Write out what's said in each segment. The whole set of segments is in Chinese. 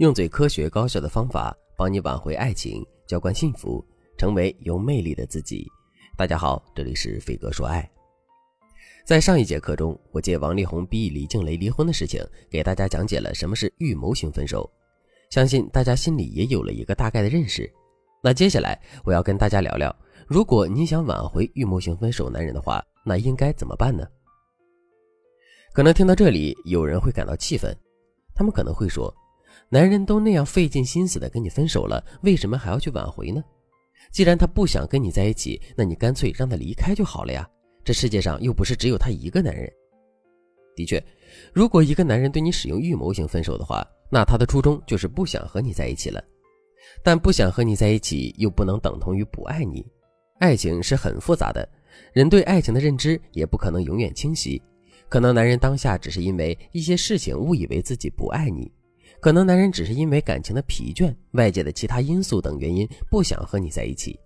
用最科学高效的方法帮你挽回爱情，浇灌幸福，成为有魅力的自己。大家好，这里是飞哥说爱。在上一节课中，我借王力宏逼李静蕾离婚的事情，给大家讲解了什么是预谋型分手，相信大家心里也有了一个大概的认识。那接下来我要跟大家聊聊，如果你想挽回预谋型分手男人的话，那应该怎么办呢？可能听到这里，有人会感到气愤，他们可能会说：“男人都那样费尽心思的跟你分手了，为什么还要去挽回呢？既然他不想跟你在一起，那你干脆让他离开就好了呀。这世界上又不是只有他一个男人。”的确，如果一个男人对你使用预谋型分手的话，那他的初衷就是不想和你在一起了。但不想和你在一起，又不能等同于不爱你。爱情是很复杂的，人对爱情的认知也不可能永远清晰。可能男人当下只是因为一些事情误以为自己不爱你，可能男人只是因为感情的疲倦、外界的其他因素等原因不想和你在一起。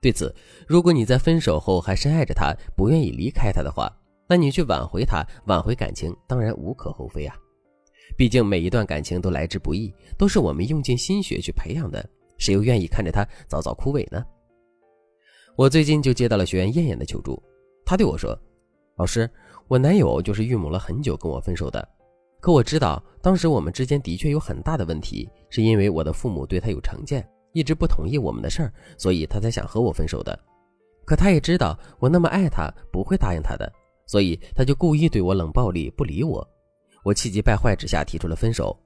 对此，如果你在分手后还深爱着他，不愿意离开他的话，那你去挽回他、挽回感情，当然无可厚非啊。毕竟每一段感情都来之不易，都是我们用尽心血去培养的，谁又愿意看着他早早枯萎呢？我最近就接到了学员燕燕的求助，她对我说：“老师。”我男友就是预谋了很久跟我分手的，可我知道当时我们之间的确有很大的问题，是因为我的父母对他有成见，一直不同意我们的事儿，所以他才想和我分手的。可他也知道我那么爱他，不会答应他的，所以他就故意对我冷暴力，不理我。我气急败坏之下提出了分手。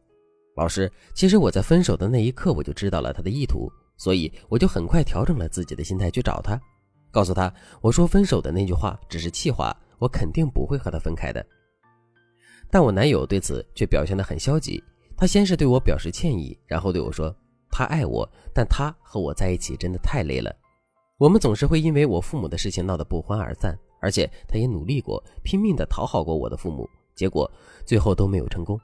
老师，其实我在分手的那一刻我就知道了他的意图，所以我就很快调整了自己的心态去找他，告诉他我说分手的那句话只是气话。我肯定不会和他分开的，但我男友对此却表现得很消极。他先是对我表示歉意，然后对我说：“他爱我，但他和我在一起真的太累了。我们总是会因为我父母的事情闹得不欢而散，而且他也努力过，拼命地讨好过我的父母，结果最后都没有成功。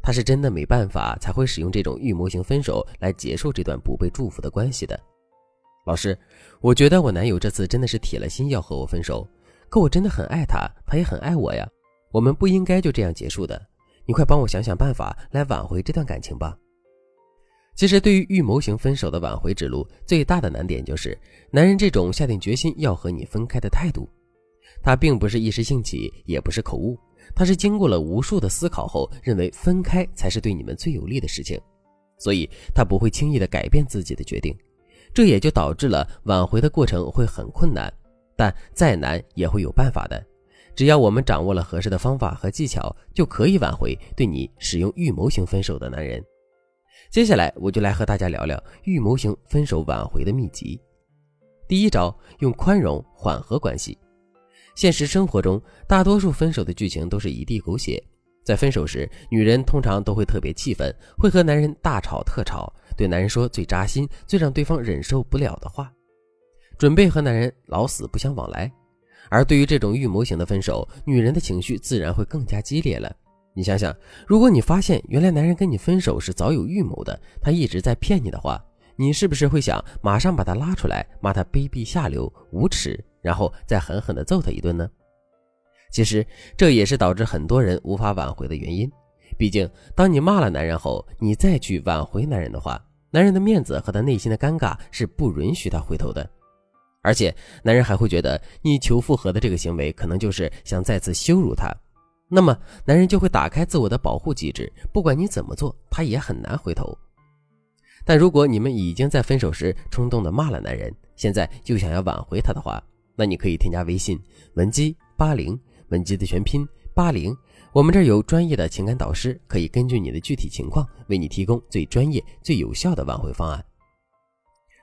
他是真的没办法才会使用这种预谋型分手来结束这段不被祝福的关系的。”老师，我觉得我男友这次真的是铁了心要和我分手。可我真的很爱他，他也很爱我呀。我们不应该就这样结束的。你快帮我想想办法来挽回这段感情吧。其实，对于预谋型分手的挽回之路，最大的难点就是男人这种下定决心要和你分开的态度。他并不是一时兴起，也不是口误，他是经过了无数的思考后，认为分开才是对你们最有利的事情，所以他不会轻易的改变自己的决定。这也就导致了挽回的过程会很困难。但再难也会有办法的，只要我们掌握了合适的方法和技巧，就可以挽回对你使用预谋型分手的男人。接下来我就来和大家聊聊预谋型分手挽回的秘籍。第一招，用宽容缓和关系。现实生活中，大多数分手的剧情都是一地狗血。在分手时，女人通常都会特别气愤，会和男人大吵特吵，对男人说最扎心、最让对方忍受不了的话。准备和男人老死不相往来，而对于这种预谋型的分手，女人的情绪自然会更加激烈了。你想想，如果你发现原来男人跟你分手是早有预谋的，他一直在骗你的话，你是不是会想马上把他拉出来，骂他卑鄙下流、无耻，然后再狠狠地揍他一顿呢？其实这也是导致很多人无法挽回的原因。毕竟，当你骂了男人后，你再去挽回男人的话，男人的面子和他内心的尴尬是不允许他回头的。而且，男人还会觉得你求复合的这个行为可能就是想再次羞辱他，那么男人就会打开自我的保护机制，不管你怎么做，他也很难回头。但如果你们已经在分手时冲动的骂了男人，现在又想要挽回他的话，那你可以添加微信文姬八零，文姬的全拼八零，我们这儿有专业的情感导师，可以根据你的具体情况为你提供最专业、最有效的挽回方案。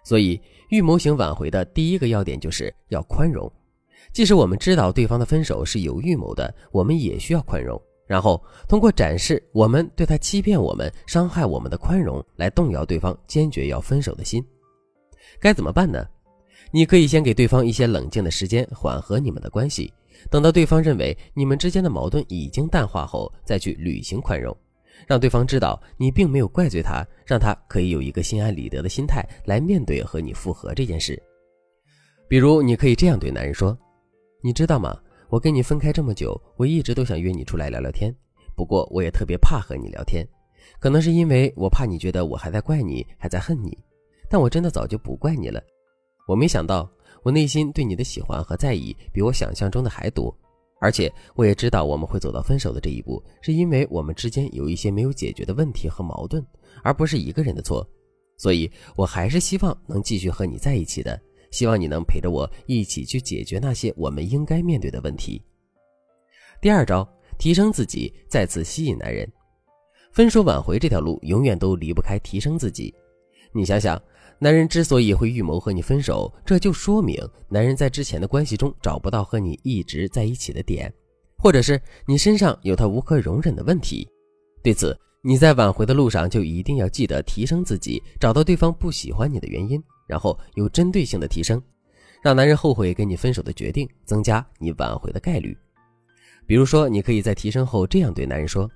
所以，预谋型挽回的第一个要点就是要宽容。即使我们知道对方的分手是有预谋的，我们也需要宽容。然后通过展示我们对他欺骗我们、伤害我们的宽容，来动摇对方坚决要分手的心。该怎么办呢？你可以先给对方一些冷静的时间，缓和你们的关系。等到对方认为你们之间的矛盾已经淡化后，再去履行宽容。让对方知道你并没有怪罪他，让他可以有一个心安理得的心态来面对和你复合这件事。比如，你可以这样对男人说：“你知道吗？我跟你分开这么久，我一直都想约你出来聊聊天。不过，我也特别怕和你聊天，可能是因为我怕你觉得我还在怪你，还在恨你，但我真的早就不怪你了。我没想到，我内心对你的喜欢和在意比我想象中的还多，而且我也知道我们会走到分手的这一步，是因为我们之间有一些没有解决的问题和矛盾，而不是一个人的错。所以，我还是希望能继续和你在一起的，希望你能陪着我一起去解决那些我们应该面对的问题。第二招，提升自己，再次吸引男人。分手挽回这条路，永远都离不开提升自己。你想想，男人之所以会预谋和你分手，这就说明男人在之前的关系中找不到和你一直在一起的点，或者是你身上有他无可容忍的问题。对此，你在挽回的路上就一定要记得提升自己，找到对方不喜欢你的原因，然后有针对性的提升，让男人后悔跟你分手的决定，增加你挽回的概率。比如说，你可以在提升后这样对男人说：“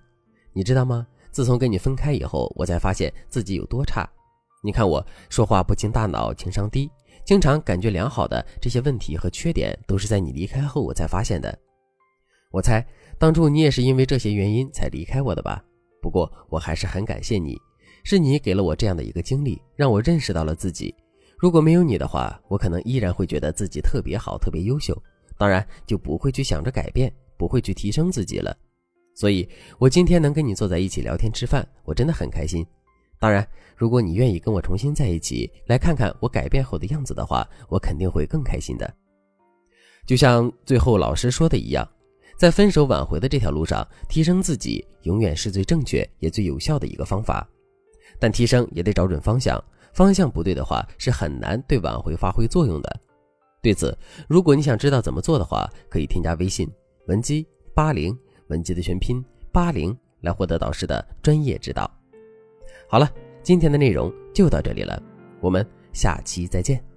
你知道吗？自从跟你分开以后，我才发现自己有多差。你看我说话不经大脑，情商低，经常感觉良好的这些问题和缺点，都是在你离开后我才发现的。我猜当初你也是因为这些原因才离开我的吧？”不过我还是很感谢你，是你给了我这样的一个经历，让我认识到了自己。如果没有你的话，我可能依然会觉得自己特别好、特别优秀，当然就不会去想着改变，不会去提升自己了。所以，我今天能跟你坐在一起聊天吃饭，我真的很开心。当然，如果你愿意跟我重新在一起，来看看我改变后的样子的话，我肯定会更开心的。就像最后老师说的一样。在分手挽回的这条路上，提升自己永远是最正确也最有效的一个方法。但提升也得找准方向，方向不对的话，是很难对挽回发挥作用的。对此，如果你想知道怎么做的话，可以添加微信文姬八零，文姬的全拼八零，来获得导师的专业指导。好了，今天的内容就到这里了，我们下期再见。